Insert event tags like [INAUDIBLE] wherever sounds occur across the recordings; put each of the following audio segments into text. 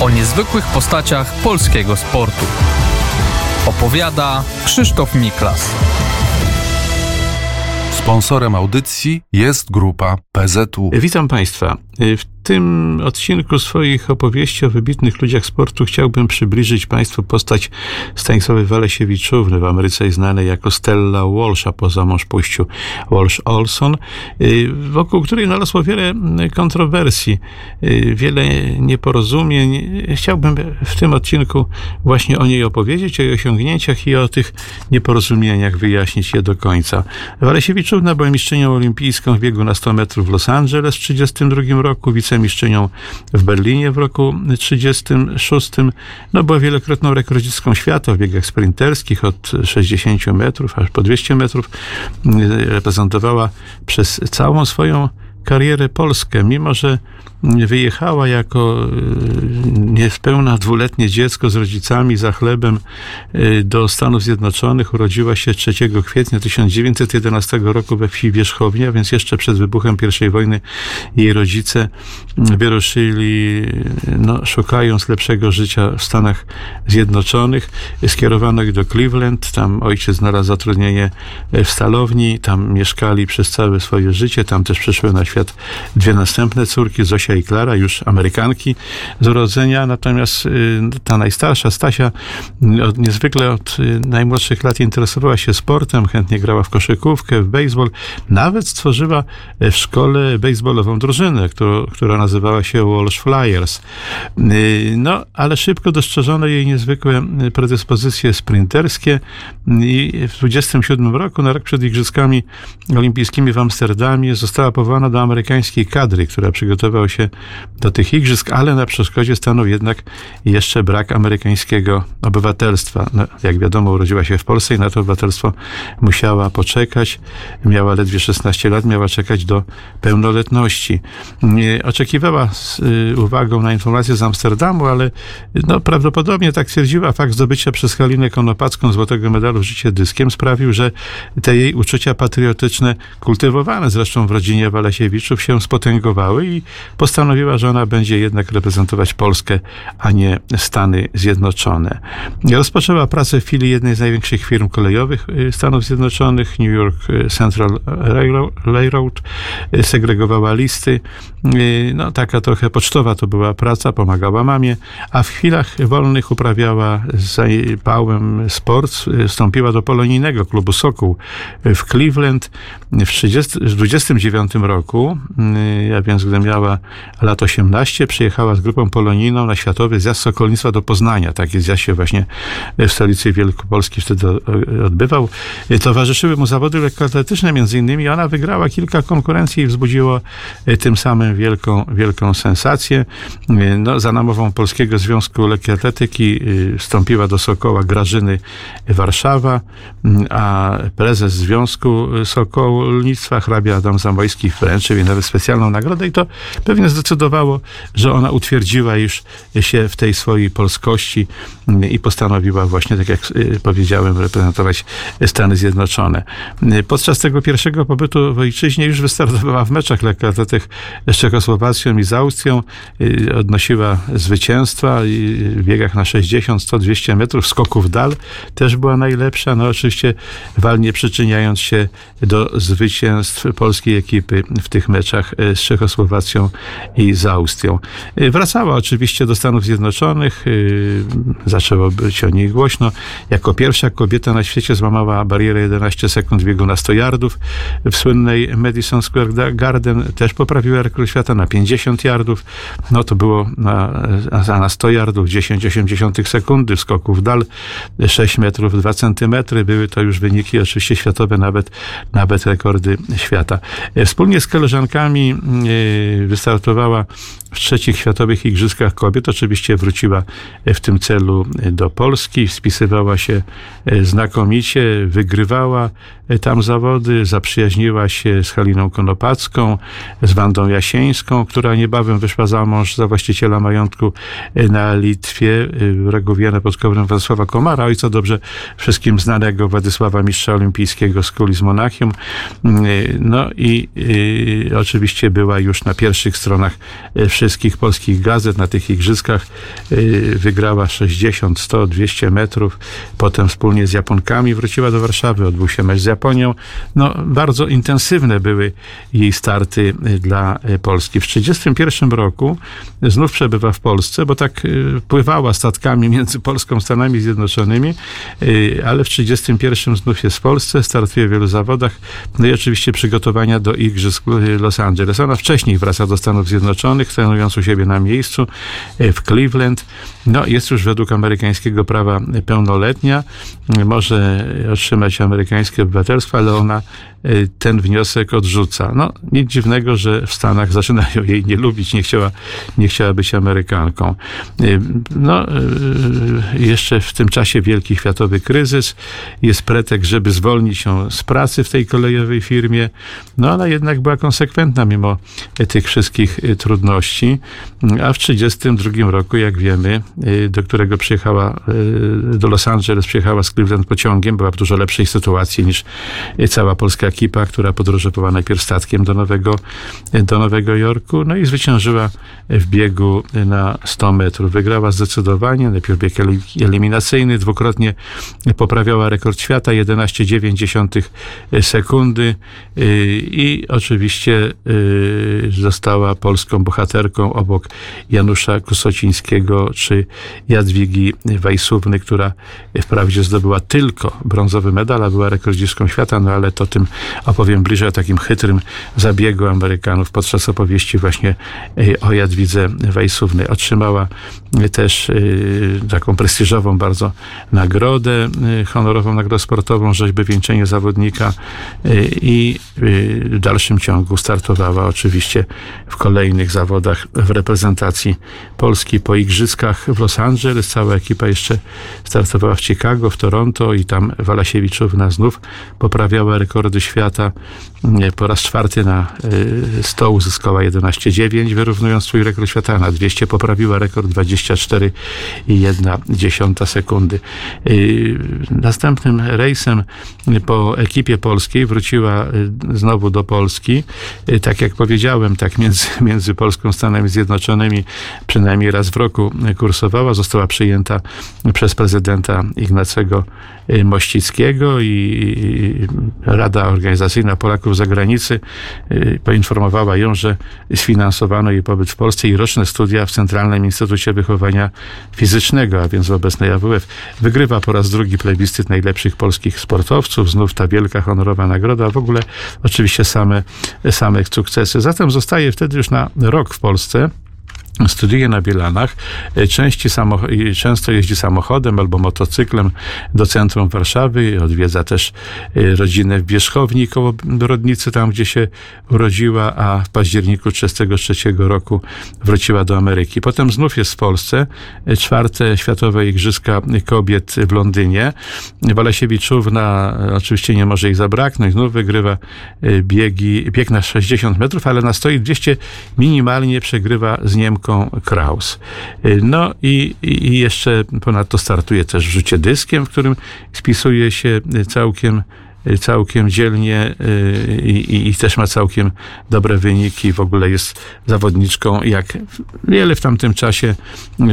o niezwykłych postaciach polskiego sportu. Opowiada Krzysztof Miklas. Sponsorem audycji jest grupa PZU. Witam Państwa. W tym odcinku swoich opowieści o wybitnych ludziach sportu chciałbym przybliżyć Państwu postać Stanisławy Walesiewiczówny, w Ameryce znanej jako Stella Walsha po zamążpójściu Walsh-Olson, wokół której narosło wiele kontrowersji, wiele nieporozumień. Chciałbym w tym odcinku właśnie o niej opowiedzieć, o jej osiągnięciach i o tych nieporozumieniach wyjaśnić je do końca. Walesiewiczówna była mistrzynią olimpijską w biegu na 100 metrów w Los Angeles w 1932 roku, wicemistrzynią w Berlinie w roku 1936. No, była wielokrotną rekordzistką świata w biegach sprinterskich od 60 metrów aż po 200 metrów. Reprezentowała przez całą swoją karierę Polskę, mimo że wyjechała jako niespełna dwuletnie dziecko z rodzicami za chlebem do Stanów Zjednoczonych. Urodziła się 3 kwietnia 1911 roku we wsi Wierzchownia, więc jeszcze przed wybuchem I wojny jej rodzice wyruszyli, no, szukając lepszego życia w Stanach Zjednoczonych. Skierowano ich do Cleveland, tam ojciec znalazł zatrudnienie w stalowni, tam mieszkali przez całe swoje życie, tam też przyszły na świat. Dwie następne córki, Zosia i Klara, już Amerykanki z urodzenia, natomiast ta najstarsza, Stasia, od, niezwykle od najmłodszych lat interesowała się sportem, chętnie grała w koszykówkę, w baseball, nawet stworzyła w szkole baseballową drużynę, którą, która nazywała się Walsh Flyers. No, ale szybko dostrzeżono jej niezwykłe predyspozycje sprinterskie. I w 27 roku, na rok przed Igrzyskami Olimpijskimi w Amsterdamie, została powołana do amerykańskiej kadry, która przygotowała się do tych igrzysk, ale na przeszkodzie stanął jednak jeszcze brak amerykańskiego obywatelstwa. No, jak wiadomo, urodziła się w Polsce i na to obywatelstwo musiała poczekać. Miała ledwie 16 lat, miała czekać do pełnoletności. Oczekiwała z uwagą na informacje z Amsterdamu, ale no, prawdopodobnie tak twierdziła, fakt zdobycia przez Halinę Konopacką złotego medalu w życie dyskiem sprawił, że te jej uczucia patriotyczne, kultywowane zresztą w rodzinie Się spotęgowały i postanowiła, że ona będzie jednak reprezentować Polskę, a nie Stany Zjednoczone. Rozpoczęła pracę w filii jednej z największych firm kolejowych Stanów Zjednoczonych, New York Central Railroad, segregowała listy. No, taka trochę pocztowa to była praca, pomagała mamie, a w chwilach wolnych uprawiała z zapałem sport. Wstąpiła do polonijnego klubu Sokół w Cleveland w, 30, w 29 roku, ja więc gdy miała lat 18, przyjechała z grupą polonijną na Światowy Zjazd Sokolnictwa do Poznania. Taki zjazd się właśnie w stolicy Wielkopolski wtedy odbywał. Towarzyszyły mu zawody lekkoatletyczne między innymi. Ona wygrała kilka konkurencji i wzbudziło tym samym wielką, wielką sensację. No, za namową Polskiego Związku Lekkiej Atletyki wstąpiła do Sokoła Grażyny Warszawa, a prezes Związku Sokolnictwa, hrabia Adam Zamojski wręczył jej nawet specjalną nagrodę i to pewnie zdecydowało, że ona utwierdziła już się w tej swojej polskości i postanowiła właśnie, tak jak powiedziałem, reprezentować Stany Zjednoczone. Podczas tego pierwszego pobytu w ojczyźnie już wystartowała w meczach lekkoatletych z Czechosłowacją i z Austrią. Odnosiła zwycięstwa w biegach na 60, 100, 200 metrów, skoków dal też była najlepsza. No oczywiście walnie przyczyniając się do zwycięstw polskiej ekipy w tych meczach z Czechosłowacją i z Austrią. Wracała oczywiście do Stanów Zjednoczonych, zaczęło być o niej głośno. Jako pierwsza kobieta na świecie złamała barierę 11 sekund biegu na 100 yardów. W słynnej Madison Square Garden też poprawiła rekord świata na 50 yardów. No to było na, na 100 yardów 10,8 sekundy, skoków dal 6 metrów 2 centymetry. Były to już wyniki oczywiście światowe, nawet, nawet rekordy świata. Wspólnie z koleżankami wystartowała w trzecich Światowych Igrzyskach Kobiet. Oczywiście wróciła w tym celu do Polski, spisywała się znakomicie, wygrywała tam zawody, zaprzyjaźniła się z Haliną Konopacką, z Wandą Jasieńską, która niebawem wyszła za mąż za właściciela majątku na Litwie, Regowianę pod Kobrem Władysława Komara, ojca dobrze wszystkim znanego Władysława Mistrza Olimpijskiego z kuli z Monachium. No i oczywiście była już na pierwszych stronach wszystkich polskich gazet na tych igrzyskach. Wygrała 60, 100, 200 metrów. Potem wspólnie z Japonkami wróciła do Warszawy, odbył się mecz z Japonią. No, bardzo intensywne były jej starty dla Polski. W 1931 roku znów przebywa w Polsce, bo tak pływała statkami między Polską a Stanami Zjednoczonymi, ale w 1931 znów jest w Polsce, startuje w wielu zawodach. No i oczywiście przygotowania do Igrzysk Los Angeles. Ona wcześniej wraca do Stanów Zjednoczonych, trenując u siebie na miejscu w Cleveland. No, jest już według amerykańskiego prawa pełnoletnia, może otrzymać amerykańskie obywatelstwo, ale ona Y, ten wniosek odrzuca. No, nic dziwnego, że w Stanach zaczynają jej nie lubić, nie chciała, nie chciała być Amerykanką. Y, no, jeszcze w tym czasie wielki światowy kryzys, jest pretekst, żeby zwolnić się z pracy w tej kolejowej firmie, no ale jednak była konsekwentna mimo tych wszystkich trudności, a w 1932 roku, jak wiemy, do którego przyjechała, do Los Angeles przyjechała z Cleveland pociągiem, była w dużo lepszej sytuacji niż cała polska ekipa, która podróżowała najpierw statkiem do Nowego, do Nowego Jorku, no i zwyciężyła w biegu na 100 metrów. Wygrała zdecydowanie, najpierw bieg eliminacyjny, dwukrotnie poprawiała rekord świata, 11,9 sekundy i oczywiście y, została polską bohaterką obok Janusza Kusocińskiego czy Jadwigi Wajsówny, która wprawdzie zdobyła tylko brązowy medal, a była rekordzistką świata, no ale to tym opowiem bliżej o takim chytrym zabiegu Amerykanów podczas opowieści właśnie e, o Jadwidze Wejsówny. Otrzymała e, też taką prestiżową bardzo nagrodę, honorową nagrodę sportową, rzeźbę wieńczenie zawodnika i w dalszym ciągu startowała oczywiście w kolejnych zawodach w reprezentacji Polski po igrzyskach w Los Angeles. Cała ekipa jeszcze startowała w Chicago, w Toronto i tam Walasiewiczówna znów poprawiała rekordy świata. Po raz czwarty na 100 uzyskała 11,9, wyrównując swój rekord świata na 200. Poprawiła rekord 24,1 sekundy. Następnym rejsem po ekipie polskiej wróciła znowu do Polski. Tak jak powiedziałem, tak między, [LAUGHS] między Polską a Stanami Zjednoczonymi przynajmniej raz w roku kursowała. Została przyjęta przez prezydenta Ignacego Mościckiego i Rada Organizacyjna Polaków za granicy y, poinformowała ją, że sfinansowano jej pobyt w Polsce i roczne studia w Centralnym Instytucie Wychowania Fizycznego, a więc w obecnej AWF. Wygrywa po raz drugi plebiscyt najlepszych polskich sportowców, znów ta wielka honorowa nagroda, w ogóle oczywiście same, same sukcesy. Zatem zostaje wtedy już na rok w Polsce studiuje na Bielanach, e, części często jeździ samochodem albo motocyklem do centrum Warszawy, odwiedza też e, rodzinę w Wierzchowni koło Brodnicy, tam gdzie się urodziła, a w październiku 1933 roku wróciła do Ameryki. Potem znów jest w Polsce, e, czwarte Światowe Igrzyska Kobiet w Londynie. Walesiewiczówna oczywiście nie może ich zabraknąć, znów wygrywa biegi, bieg na 60 metrów, ale na stoi 200 minimalnie przegrywa z Niemką Kraus. Y, no i, i jeszcze ponadto startuje też w rzucie dyskiem, w którym spisuje się całkiem y, całkiem dzielnie y, i, i, też ma całkiem dobre wyniki. W ogóle jest zawodniczką, jak wiele w tamtym czasie,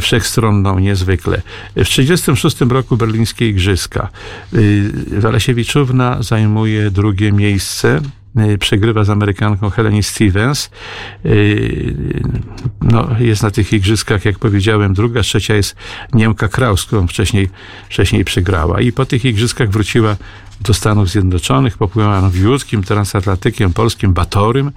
wszechstronną niezwykle. W 1936 roku berlińskie igrzyska. Walesiewiczówna zajmuje drugie miejsce Y, przegrywa z Amerykanką Heleni Stevens. Y, no, jest na tych igrzyskach, jak powiedziałem, druga, trzecia jest Niemka Kraus, którą wcześniej, wcześniej przegrała. I po tych igrzyskach wróciła do Stanów Zjednoczonych, popłynął wiódzkim transatlantykiem polskim Batorym,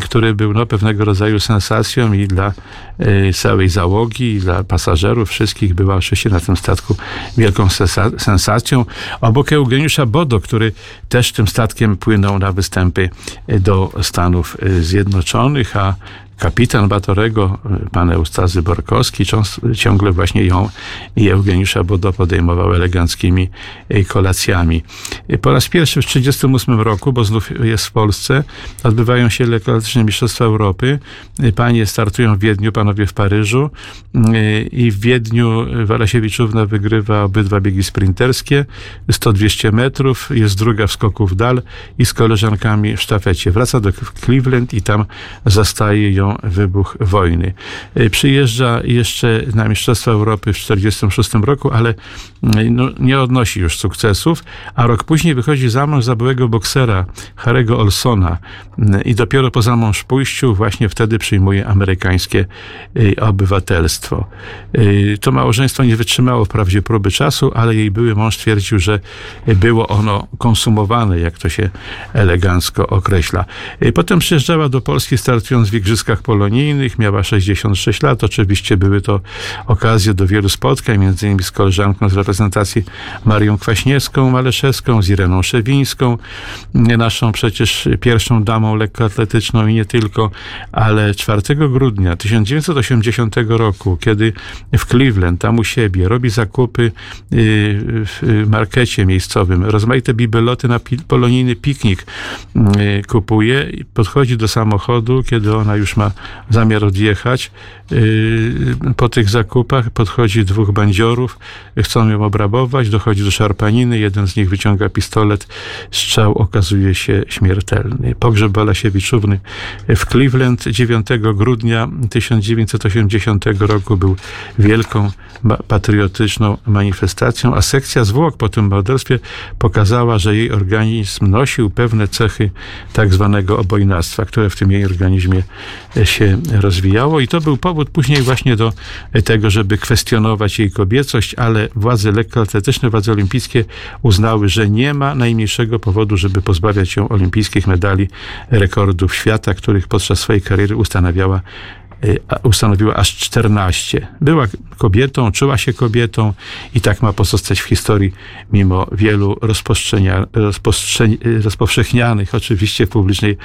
który był no, pewnego rodzaju sensacją i dla y, całej załogi, i dla pasażerów wszystkich była oczywiście na tym statku wielką sensa sensacją. Obok Eugeniusza Bodo, który też tym statkiem płynął na występy do Stanów Zjednoczonych, a kapitan Batorego, pan Eustazy Borkowski, ciągle właśnie ją i Eugeniusza Bodo podejmował eleganckimi kolacjami. Po raz pierwszy w 1938 roku, bo znów jest w Polsce, odbywają się lekkoatletyczne Mistrzostwa Europy. Panie startują w Wiedniu, panowie w Paryżu i w Wiedniu Walasiewiczówna wygrywa obydwa biegi sprinterskie, 100-200 metrów, jest druga w skoku w dal i z koleżankami w sztafecie. Wraca do Cleveland i tam zastaje ją wybuch wojny. Przyjeżdża jeszcze na Mistrzostwa Europy w 1946 roku, ale no, nie odnosi już sukcesów, a rok później wychodzi za mąż za byłego boksera Harego Olsona i dopiero po zamąż pójściu właśnie wtedy przyjmuje amerykańskie obywatelstwo. To małżeństwo nie wytrzymało wprawdzie próby czasu, ale jej były mąż twierdził, że było ono konsumowane, jak to się elegancko określa. Potem przyjeżdżała do Polski startując w Igrzyskach Polonijnych, miała 66 lat. Oczywiście były to okazje do wielu spotkań, między innymi z koleżanką z reprezentacji Marią Kwaśniewską, Maleszewską, z Ireną Szewińską, naszą przecież pierwszą damą lekkoatletyczną i nie tylko, ale 4 grudnia 1980 roku, kiedy w Cleveland, tam u siebie, robi zakupy w markecie miejscowym, rozmaite bibeloty na polonijny piknik kupuje, podchodzi do samochodu, kiedy ona już ma zamiar odjechać. Po tych zakupach podchodzi dwóch bandziorów, chcą ją obrabować, dochodzi do szarpaniny, jeden z nich wyciąga pistolet, strzał okazuje się śmiertelny. Pogrzeb Balasiewiczówny w Cleveland 9 grudnia 1980 roku był wielką patriotyczną manifestacją, a sekcja zwłok po tym morderstwie pokazała, że jej organizm nosił pewne cechy tak zwanego obojnactwa, które w tym jej organizmie się rozwijało i to był powód później właśnie do tego, żeby kwestionować jej kobiecość, ale władze lekkoatletyczne, władze olimpijskie uznały, że nie ma najmniejszego powodu, żeby pozbawiać ją olimpijskich medali, rekordów świata, których podczas swojej kariery ustanawiała ustanowiła aż 14. Była kobietą, czuła się kobietą i tak ma pozostać w historii, mimo wielu rozpowszechnianych oczywiście w publicznej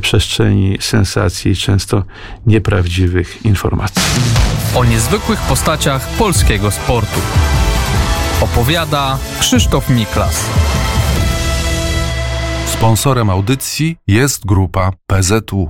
przestrzeni sensacji, często nieprawdziwych informacji. O niezwykłych postaciach polskiego sportu. Opowiada Krzysztof Miklas. Sponsorem audycji jest grupa PZU.